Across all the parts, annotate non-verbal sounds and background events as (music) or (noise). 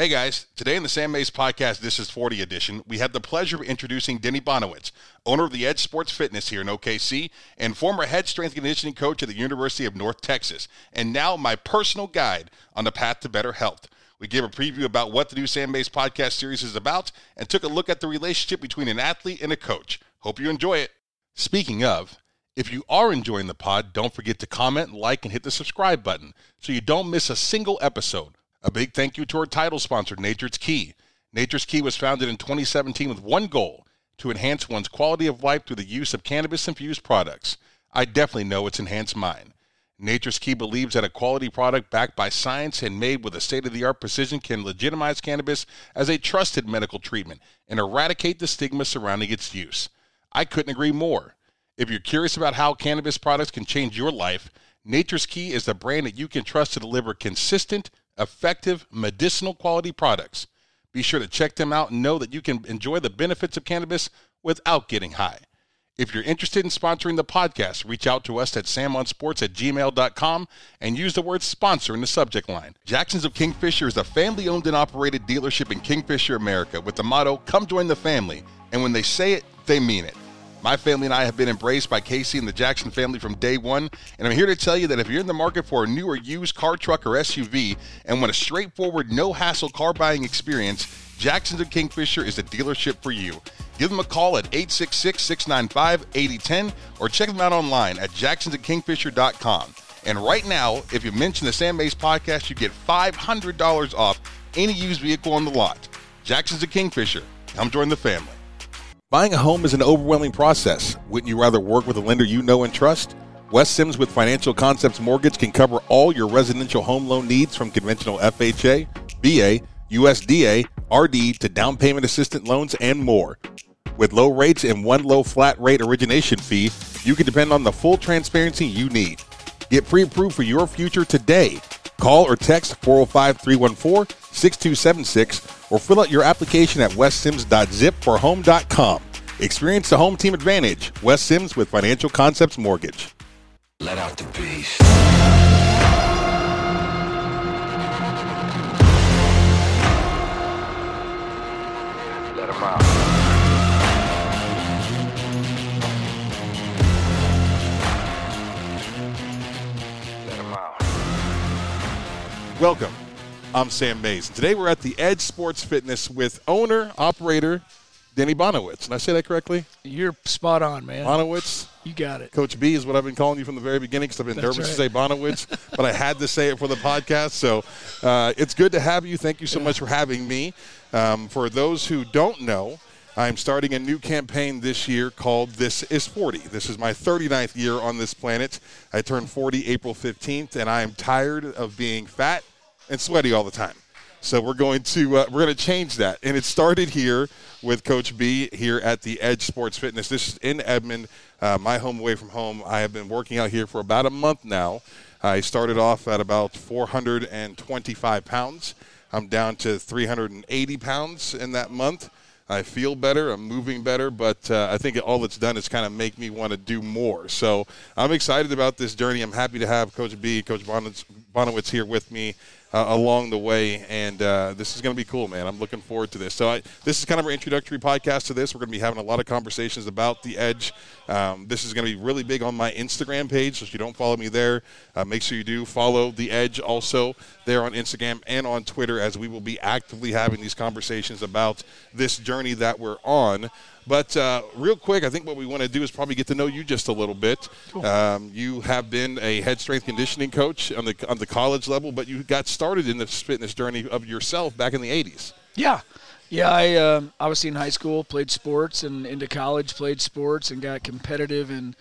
Hey guys, today in the Sam Mays podcast, This is 40 edition, we have the pleasure of introducing Denny Bonewitz, owner of the Edge Sports Fitness here in OKC and former head strength conditioning coach at the University of North Texas, and now my personal guide on the path to better health. We gave a preview about what the new Sam Mays podcast series is about and took a look at the relationship between an athlete and a coach. Hope you enjoy it. Speaking of, if you are enjoying the pod, don't forget to comment, like, and hit the subscribe button so you don't miss a single episode. A big thank you to our title sponsor, Nature's Key. Nature's Key was founded in 2017 with one goal to enhance one's quality of life through the use of cannabis infused products. I definitely know it's enhanced mine. Nature's Key believes that a quality product backed by science and made with a state of the art precision can legitimize cannabis as a trusted medical treatment and eradicate the stigma surrounding its use. I couldn't agree more. If you're curious about how cannabis products can change your life, Nature's Key is the brand that you can trust to deliver consistent, effective medicinal quality products. Be sure to check them out and know that you can enjoy the benefits of cannabis without getting high. If you're interested in sponsoring the podcast, reach out to us at samonsports at gmail.com and use the word sponsor in the subject line. Jackson's of Kingfisher is a family owned and operated dealership in Kingfisher, America, with the motto, Come join the family. And when they say it, they mean it. My family and I have been embraced by Casey and the Jackson family from day one, and I'm here to tell you that if you're in the market for a new or used car, truck, or SUV and want a straightforward, no hassle car buying experience, Jackson's of Kingfisher is the dealership for you. Give them a call at 866 695 8010 or check them out online at jacksonsofkingfisher.com. And right now, if you mention the Sam Mays podcast, you get $500 off any used vehicle on the lot. Jackson's of Kingfisher. Come join the family. Buying a home is an overwhelming process. Wouldn't you rather work with a lender you know and trust? Wes Sims with Financial Concepts Mortgage can cover all your residential home loan needs from conventional FHA, VA, USDA, RD to down payment assistant loans and more. With low rates and one low flat rate origination fee, you can depend on the full transparency you need. Get pre approved for your future today. Call or text 405 314 6276 or fill out your application at westsims.zipforhome.com. Experience the home team advantage. Wes Sims with Financial Concepts Mortgage. Let out the beast. Let him out. Let him out. Welcome. I'm Sam Mays. Today we're at the Edge Sports Fitness with owner, operator, Denny Bonewitz. Did I say that correctly? You're spot on, man. Bonewitz? You got it. Coach B is what I've been calling you from the very beginning because I've been That's nervous to say Bonewitz, (laughs) but I had to say it for the podcast. So uh, it's good to have you. Thank you so much for having me. Um, for those who don't know, I'm starting a new campaign this year called This is 40. This is my 39th year on this planet. I turned 40 April 15th, and I am tired of being fat and sweaty all the time. So we're going to uh, we're going to change that, and it started here with Coach B here at the Edge Sports Fitness. This is in Edmond, uh, my home away from home. I have been working out here for about a month now. I started off at about 425 pounds. I'm down to 380 pounds in that month. I feel better. I'm moving better, but uh, I think all it's done is kind of make me want to do more. So I'm excited about this journey. I'm happy to have Coach B, Coach Bonewitz, Bonewitz here with me uh, along the way, and uh, this is going to be cool, man. I'm looking forward to this. So I, this is kind of our introductory podcast to this. We're going to be having a lot of conversations about the Edge. Um, this is going to be really big on my Instagram page. So if you don't follow me there, uh, make sure you do follow the Edge also there on Instagram and on Twitter, as we will be actively having these conversations about this journey that we're on. But uh, real quick, I think what we want to do is probably get to know you just a little bit. Um, you have been a head strength conditioning coach on the on the college level, but you got started in this fitness journey of yourself back in the '80s. Yeah. Yeah, I um, obviously in high school played sports and into college played sports and got competitive in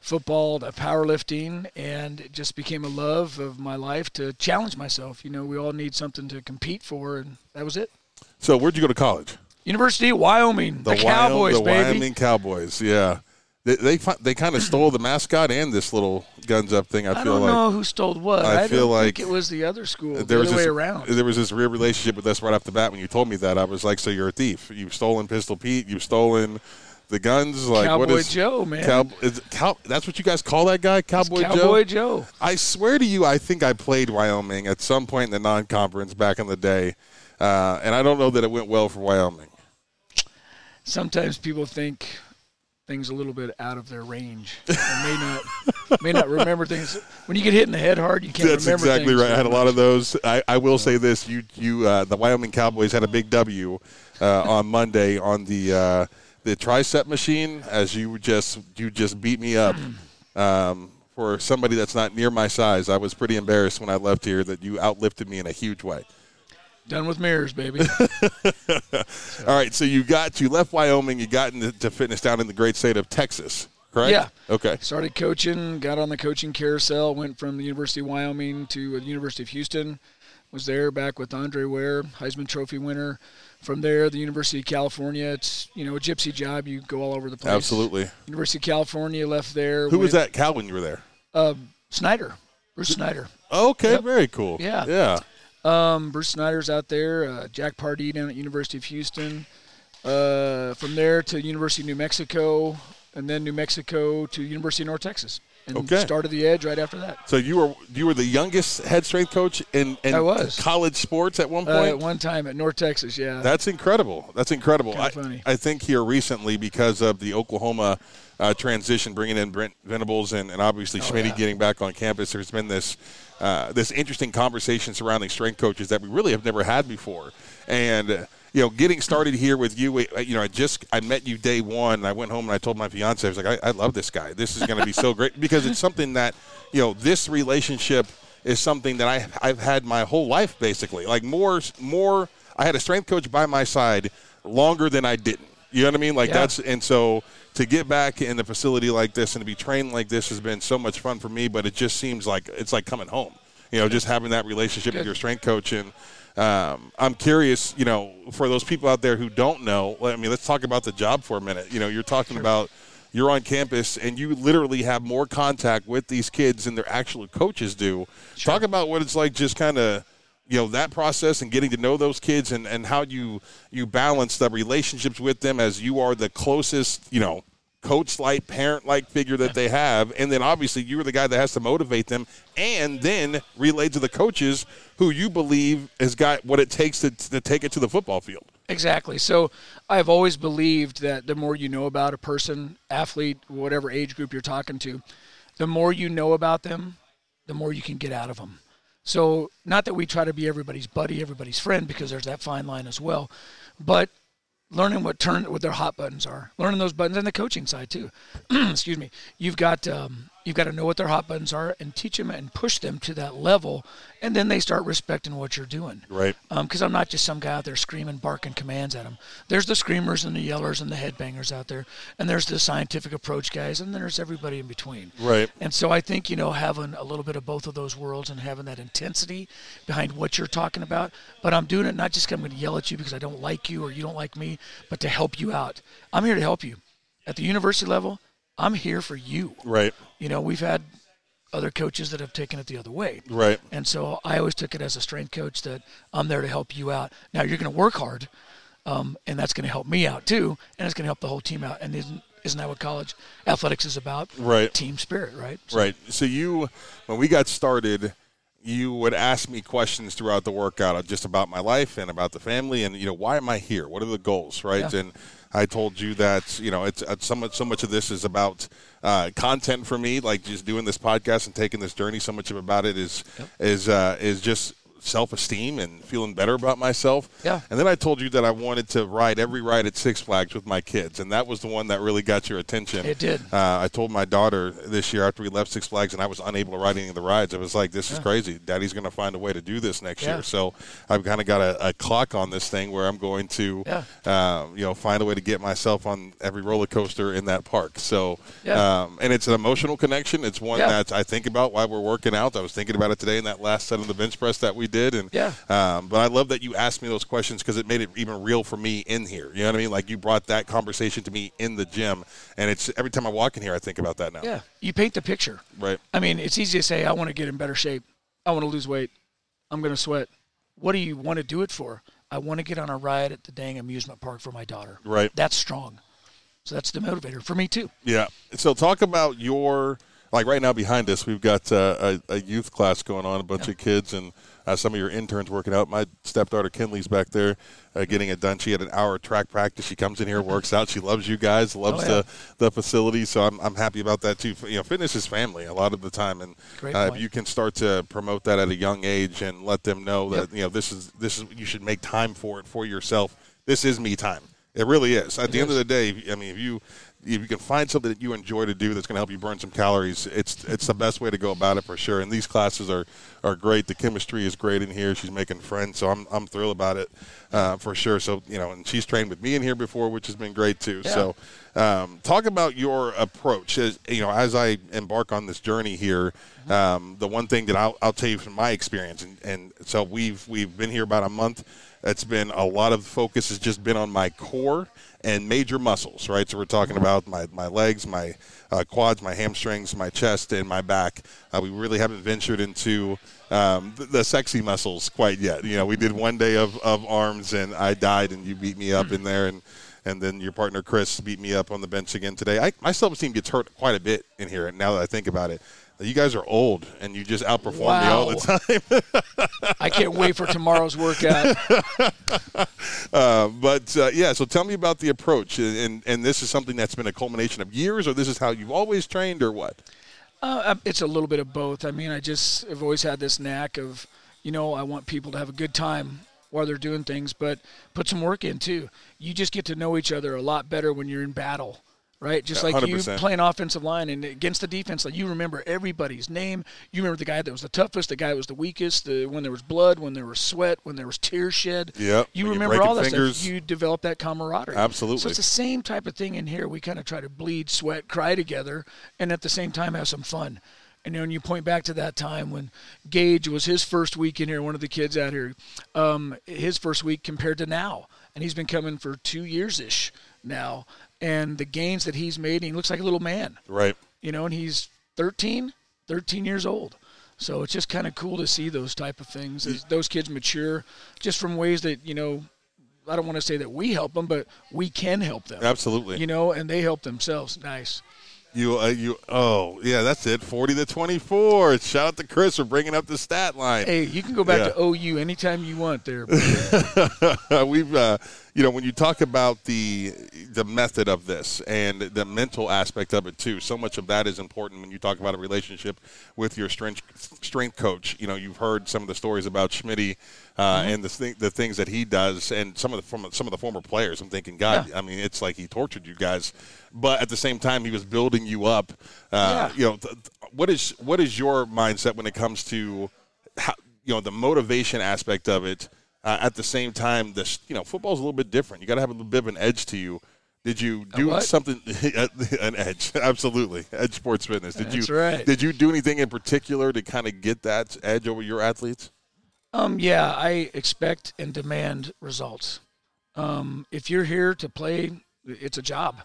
football to powerlifting and it just became a love of my life to challenge myself. You know, we all need something to compete for and that was it. So where'd you go to college? University of Wyoming, the, Wyom- Cowboys, the baby. Wyoming Cowboys. Yeah, they they, they kind of stole the mascot and this little guns up thing. I, I feel don't like know who stole what. I I, feel like think it was the other school. there the was other this, way around. There was this real relationship with us right off the bat. When you told me that, I was like, "So you're a thief? You've stolen Pistol Pete? You've stolen the guns? Like what Cowboy is Joe, man. Cow, is, cow, that's what you guys call that guy, Cowboy, Cowboy Joe. Joe. I swear to you, I think I played Wyoming at some point in the non-conference back in the day. uh, and I don't know that it went well for Wyoming. Sometimes people think things a little bit out of their range. May not (laughs) may not remember things. When you get hit in the head hard, you can't remember things. That's exactly right. I had a lot of those. I, I will say this: you, you, uh, the Wyoming Cowboys had a big W uh, on Monday on the uh, the tricep machine. As you just you just beat me up. Um, for somebody that's not near my size, I was pretty embarrassed when I left here that you outlifted me in a huge way. Done with mirrors, baby. (laughs) All right, so you got you left Wyoming, you got into fitness down in the great state of Texas, correct? Yeah. Okay. Started coaching, got on the coaching carousel, went from the University of Wyoming to the University of Houston. Was there back with Andre Ware, Heisman Trophy winner. From there, the University of California. It's you know a gypsy job. You go all over the place. Absolutely. University of California left there. Who was that Cal when you were there? Uh, Snyder, Bruce Snyder. Okay, Yep. very cool. Yeah. Yeah. Um, Bruce Snyder's out there. Uh, Jack Pardee down at University of Houston. Uh, from there to University of New Mexico, and then New Mexico to University of North Texas, and Okay. started the Edge right after that. So you were you were the youngest head strength coach in, in I was. college sports at one Uh, point. at one time at North Texas, yeah. That's incredible. That's incredible. I, funny. I think here recently because of the Oklahoma uh, transition, bringing in Brent Venables and, and obviously Schmidt Oh, yeah. getting back on campus, there's been this uh, this interesting conversation surrounding strength coaches that we really have never had before. And uh, you know, getting started here with you, you know, I just I met you day one. And I went home and I told my fiance, I was like, I, I love this guy. This is going to be so great (laughs) because it's something that you know this relationship is something that I I've had my whole life basically. Like more more I had a strength coach by my side longer than I didn't. You know what I mean? Like Yeah. that's and so to get back in the facility like this and to be trained like this has been so much fun for me. But it just seems like it's like coming home. You know, just having that relationship with your strength coach and. Um, I'm curious, you know, for those people out there who don't know, I mean, let's talk about the job for a minute. You know, you're talking about you're on campus and you literally have more contact with these kids than their actual coaches do. Talk about what it's like just kind of you know that process and getting to know those kids and, and how you you balance the relationships with them as you are the closest you know coach like parent like figure that they have and then obviously you're the guy that has to motivate them and then relay to the coaches who you believe has got what it takes to, to take it to the football field Exactly. So I've always believed that the more you know about a person, athlete, whatever age group you're talking to, the more you know about them, the more you can get out of them. So not that we try to be everybody's buddy, everybody's friend, because there's that fine line as well, but learning what turn what their hot buttons are, learning those buttons, and the coaching side too. (clears throat) Excuse me. You've got um, you've got to know what their hot buttons are and teach them and push them to that level, and then they start respecting what you're doing right um, because I'm not just some guy out there screaming, barking commands at them. There's the screamers and the yellers and the headbangers out there, and there's the scientific approach guys, and then there's everybody in between. right And so I think you know having a little bit of both of those worlds and having that intensity behind what you're talking about. But I'm doing it not just 'cause I'm going to yell at you because I don't like you or you don't like me, but to help you out. I'm here to help you. At the university level, I'm here for you. right You know, we've had other coaches that have taken it the other way. right And so I always took it as a strength coach that I'm there to help you out. Now you're going to work hard, um, and that's going to help me out too, and it's going to help the whole team out. And isn't isn't that what college athletics is about? Right. Team spirit, right? So- Right. So you, when we got started, you would ask me questions throughout the workout just about my life and about the family, and you know, why am I here? What are the goals? Right. Yeah. And I told you that you know it's, it's so much. So much of this is about uh, content for me, like just doing this podcast and taking this journey. So much of about it is is uh, is just self-esteem and feeling better about myself. Yeah. And then I told you that I wanted to ride every ride at Six Flags with my kids, and that was the one that really got your attention. It did. Uh, I told my daughter this year after we left Six Flags and I was unable to ride any of the rides. I was like, "This is crazy. Daddy's going to find a way to do this next Yeah. year." So I've kind of got a, a clock on this thing where I'm going to, Yeah. um, you know, find a way to get myself on every roller coaster in that park. So, Yeah. um, and it's an emotional connection. It's one Yeah. that I think about while we're working out. I was thinking about it today in that last set of the bench press that we did, and Yeah. um, but I love that you asked me those questions because it made it even real for me in here. You know what I mean? Like you brought that conversation to me in the gym, and it's every time I walk in here, I think about that now. Yeah. You paint the picture. Right. I mean, it's easy to say, I want to get in better shape. I want to lose weight. I'm going to sweat. What do you want to do it for? I want to get on a ride at the dang amusement park for my daughter. Right. That's strong. So that's the motivator for me too. Yeah. So talk about your like right now behind us, we've got uh, a, a youth class going on, a bunch of kids, and uh, some of your interns working out. My stepdaughter Kinley's back there uh, getting it done. She had an hour track practice. She comes in here, works out. She loves you guys, loves Oh, yeah. the the facility. So I'm, I'm happy about that too. You know, fitness is family a lot of the time, and uh, if you can start to promote that at a young age and let them know that Yep. you know this is this is you should make time for it for yourself. This is me time. It really is. At the end of the day, I mean, if you if you can find something that you enjoy to do that's going to help you burn some calories, it's it's the best way to go about it for sure. And these classes are, are great. The chemistry is great in here. She's making friends, so I'm I'm thrilled about it uh, for sure. So you know, and she's trained with me in here before, which has been great too. Yeah. So um, talk about your approach. As, you know, as I embark on this journey here, um, the one thing that I'll, I'll tell you from my experience, and, and so we've we've been here about a month. It's been a lot of focus has just been on my core and major muscles, right? So we're talking about my, my legs, my uh, quads, my hamstrings, my chest, and my back. Uh, we really haven't ventured into um, the, the sexy muscles quite yet. You know, we did one day of, of arms, and I died, and you beat me up in there, and and then your partner Chris beat me up on the bench again today. I, my self-esteem gets hurt quite a bit in here. Now that I think about it, you guys are old, and you just outperform me all the time. (laughs) I can't wait for tomorrow's workout. (laughs) Uh, but uh, yeah, so tell me about the approach, and, and and this is something that's been a culmination of years, or this is how you've always trained, or what? Uh, it's a little bit of both. I mean, I just have always had this knack of, you know, I want people to have a good time while they're doing things, but put some work in too. You just get to know each other a lot better when you're in battle, right? Just Yeah, like you 100%. playing offensive line and against the defense, like you remember everybody's name. You remember the guy that was the toughest, the guy that was the weakest, the when there was blood, when there was sweat, when there was tears shed. Yep, You remember all that fingers. stuff. You develop that camaraderie. Absolutely. So it's the same type of thing in here. We kind of try to bleed, sweat, cry together, and at the same time have some fun. And then when you point back to that time when Gage was his first week in here, one of the kids out here, um, his first week compared to now, and he's been coming for two years ish now, and the gains that he's made, he looks like a little man, Right. you know, and he's 13, 13 years old. So it's just kind of cool to see those type of things as those kids mature, just from ways that you know. I don't want to say that we help them, but we can help them. Absolutely. You know, and they help themselves. Nice. You, uh, you, oh, yeah, that's it. 40 to 24. Shout out to Chris for bringing up the stat line. Hey, you can go back Yeah. to OU anytime you want there. (laughs) We've, uh, you know, when you talk about the the method of this and the mental aspect of it too, so much of that is important when you talk about a relationship with your strength strength coach. You know, you've heard some of the stories about Schmitty uh, and the thing, the things that he does, and some of the from some of the former players. I'm thinking, God, Yeah. I mean, it's like he tortured you guys, but at the same time, he was building you up. Uh, Yeah. You know, th- th- what is what is your mindset when it comes to how, you know the motivation aspect of it? Uh, at the same time, this you know football's a little bit different. You got to have a little bit of an edge to you. Did you do something? (laughs) an edge, (laughs) absolutely. Edge Sports Fitness. Did That's you? right. Did you do anything in particular to kind of get that edge over your athletes? Um, yeah, I expect and demand results. Um, if you're here to play, it's a job.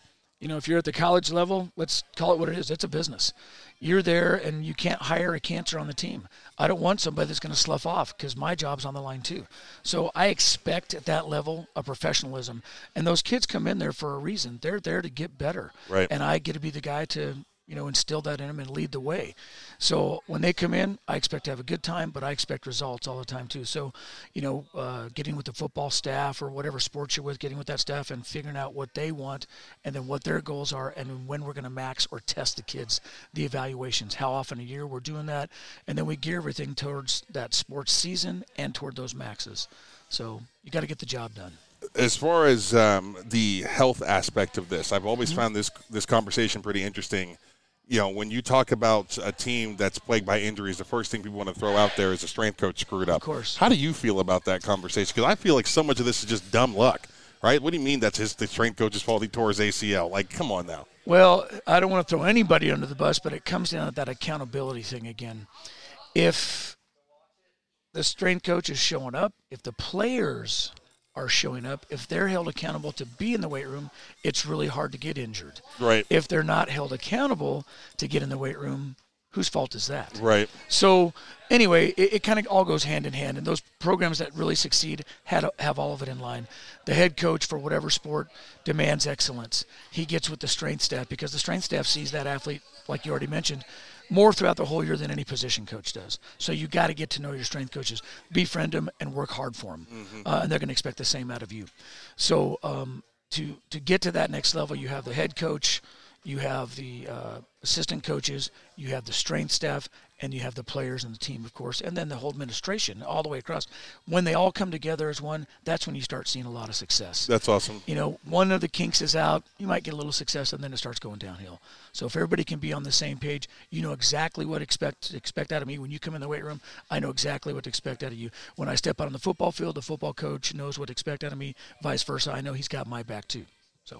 You know, if you're at the college level, let's call it what it is. It's a business. You're there, and you can't hire a cancer on the team. I don't want somebody that's going to slough off because my job's on the line too. So I expect at that level a professionalism, and those kids come in there for a reason. They're there to get better, Right. and I get to be the guy to you know instill that in them and lead the way. So when they come in, I expect to have a good time, but I expect results all the time too. So, you know, uh, getting with the football staff or whatever sports you're with, getting with that staff and figuring out what they want and then what their goals are and when we're going to max or test the kids, the evaluations, how often a year we're doing that, and then we gear everything towards that sports season and toward those maxes. So you got to get the job done. as far as um, the health aspect of this, I've always Mm-hmm. found this this conversation pretty interesting. You know, when you talk about a team that's plagued by injuries, the first thing people want to throw out there is the strength coach screwed up. Of course. How do you feel about that conversation? Because I feel like so much of this is just dumb luck, right? What do you mean that's his the strength coach's fault? He tore his ACL. Like, come on now. Well, I don't want to throw anybody under the bus, but it comes down to that accountability thing again. If the strength coach is showing up, if the players are showing up, if they're held accountable to be in the weight room, it's really hard to get injured. Right. If they're not held accountable to get in the weight room, whose fault is that? Right. So anyway, it, it kind of all goes hand in hand, and those programs that really succeed had have all of it in line. The head coach for whatever sport demands excellence. He gets with the strength staff because the strength staff sees that athlete, like you already mentioned, more throughout the whole year than any position coach does. So you got to get to know your strength coaches, befriend them, and work hard for them, uh, and they're going to expect the same out of you. So um, to to get to that next level, you have the head coach, you have the uh, assistant coaches, you have the strength staff, and you have the players and the team, of course, and then the whole administration all the way across. When they all come together as one, that's when you start seeing a lot of success. That's awesome. you know, one of the kinks is out, you might get a little success, and then it starts going downhill. So if everybody can be on the same page, you know exactly what expect expect out of me. When you come in the weight room, I know exactly what to expect out of you. When I step out on the football field, the football coach knows what to expect out of me. Vice versa, I know he's got my back too. So.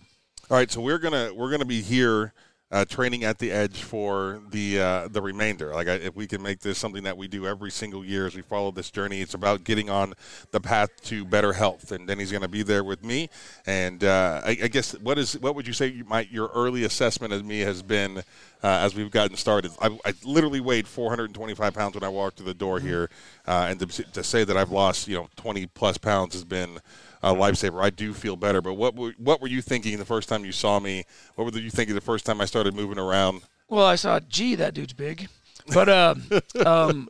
All right, so we're gonna we're gonna be here uh, training at the edge for the uh, the remainder. Like, I, if we can make this something that we do every single year as we follow this journey, it's about getting on the path to better health. And Denny's going to be there with me. And uh, I, I guess what is what would you say you might your early assessment of me has been uh, as we've gotten started? I, I literally weighed 425 pounds when I walked through the door here, uh, and to, to say that I've lost you know 20 plus pounds has been a lifesaver. I do feel better. But what were, what were you thinking the first time you saw me? What were you thinking the first time I started moving around? Well, I saw, gee, that dude's big. But uh, (laughs) um,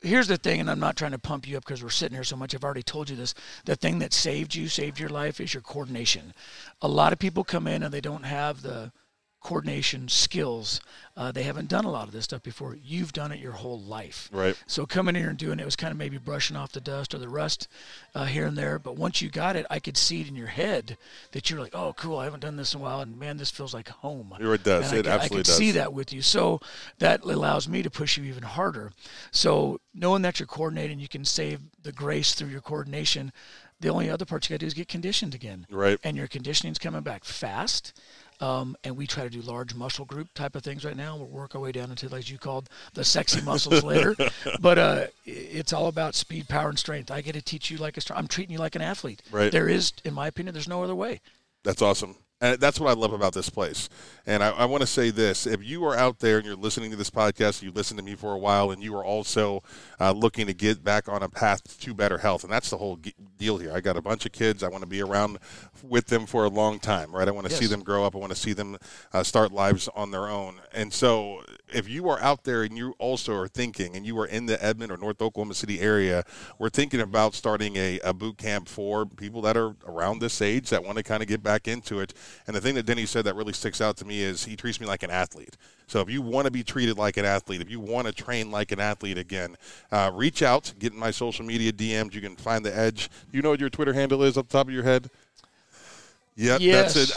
here's the thing, and I'm not trying to pump you up because we're sitting here so much. I've already told you this. The thing that saved you, saved your life, is your coordination. A lot of people come in and they don't have the coordination skills. Uh, they haven't done a lot of this stuff before. You've done it your whole life. Right. So coming here and doing it was kind of maybe brushing off the dust or the rust uh, here and there. But once you got it, I could see it in your head that you're like, oh, cool, I haven't done this in a while, and man, this feels like home. It does. And I It could- absolutely I could does. see that with you. So that allows me to push you even harder. So knowing that you're coordinating, you can save the grace through your coordination. The only other part you got to do is get conditioned again. Right. And your conditioning's coming back fast. Um, and we try to do large muscle group type of things right now. We'll work our way down into, as you called, the sexy muscles later. (laughs) But uh, it's all about speed, power, and strength. I get to teach you like a. I'm treating you like an athlete. Right. There is, in my opinion, there's no other way. That's awesome. And that's what I love about this place. And I, I want to say this if you are out there and you're listening to this podcast, you listened to me for a while, and you are also uh, looking to get back on a path to better health, and that's the whole ge- deal here. I got a bunch of kids. I want to be around with them for a long time, right? I want to see them grow up. I want to see them uh, start lives on their own. And so if you are out there and you also are thinking, and you are in the Edmond or North Oklahoma City area, we're thinking about starting a, a boot camp for people that are around this age that want to kind of get back into it. And the thing that Denny said that really sticks out to me is he treats me like an athlete. So if you want to be treated like an athlete, if you want to train like an athlete again, uh, reach out, get in my social media DMs. You can find the edge. You know what your Twitter handle is off the top of your head? Yep, Yes. that's it.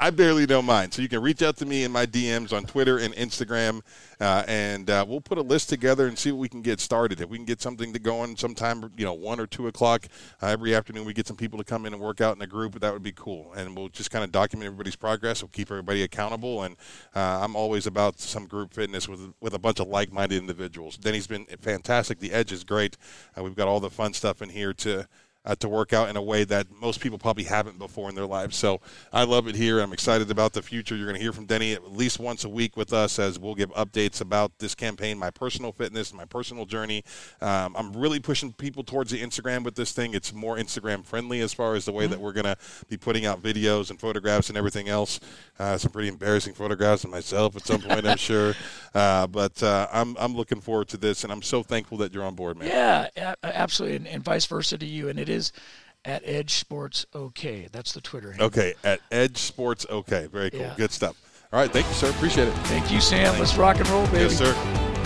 I (laughs) I barely know mine, so you can reach out to me in my DMs on Twitter and Instagram, uh, and uh, we'll put a list together and see what we can get started. If we can get something to go on sometime, you know, one or two o'clock uh, every afternoon, we get some people to come in and work out in a group. That would be cool, and we'll just kind of document everybody's progress. We'll keep everybody accountable, and uh, I'm always about some group fitness with with a bunch of like-minded individuals. Denny's been fantastic. The Edge is great. Uh, we've got all the fun stuff in here to uh, to work out in a way that most people probably haven't before in their lives. So I love it here. I'm excited about the future. You're going to hear from Denny at least once a week with us as we'll give updates about this campaign, my personal fitness, my personal journey. Um, I'm really pushing people towards the Instagram with this thing. It's more Instagram friendly as far as the way that we're going to be putting out videos and photographs and everything else. Uh, some pretty embarrassing photographs of myself at some point, I'm sure. (laughs) Uh, but uh, I'm, I'm looking forward to this, and I'm so thankful that you're on board, man. Yeah, absolutely, and, and vice versa to you. And it is at Edge Sports OK. That's the Twitter handle. Okay, at Edge Sports. Okay, very cool. Yeah. Good stuff. All right, thank you, sir. Appreciate it. Thank you, Sam. Let's rock and roll, baby. Yes, sir.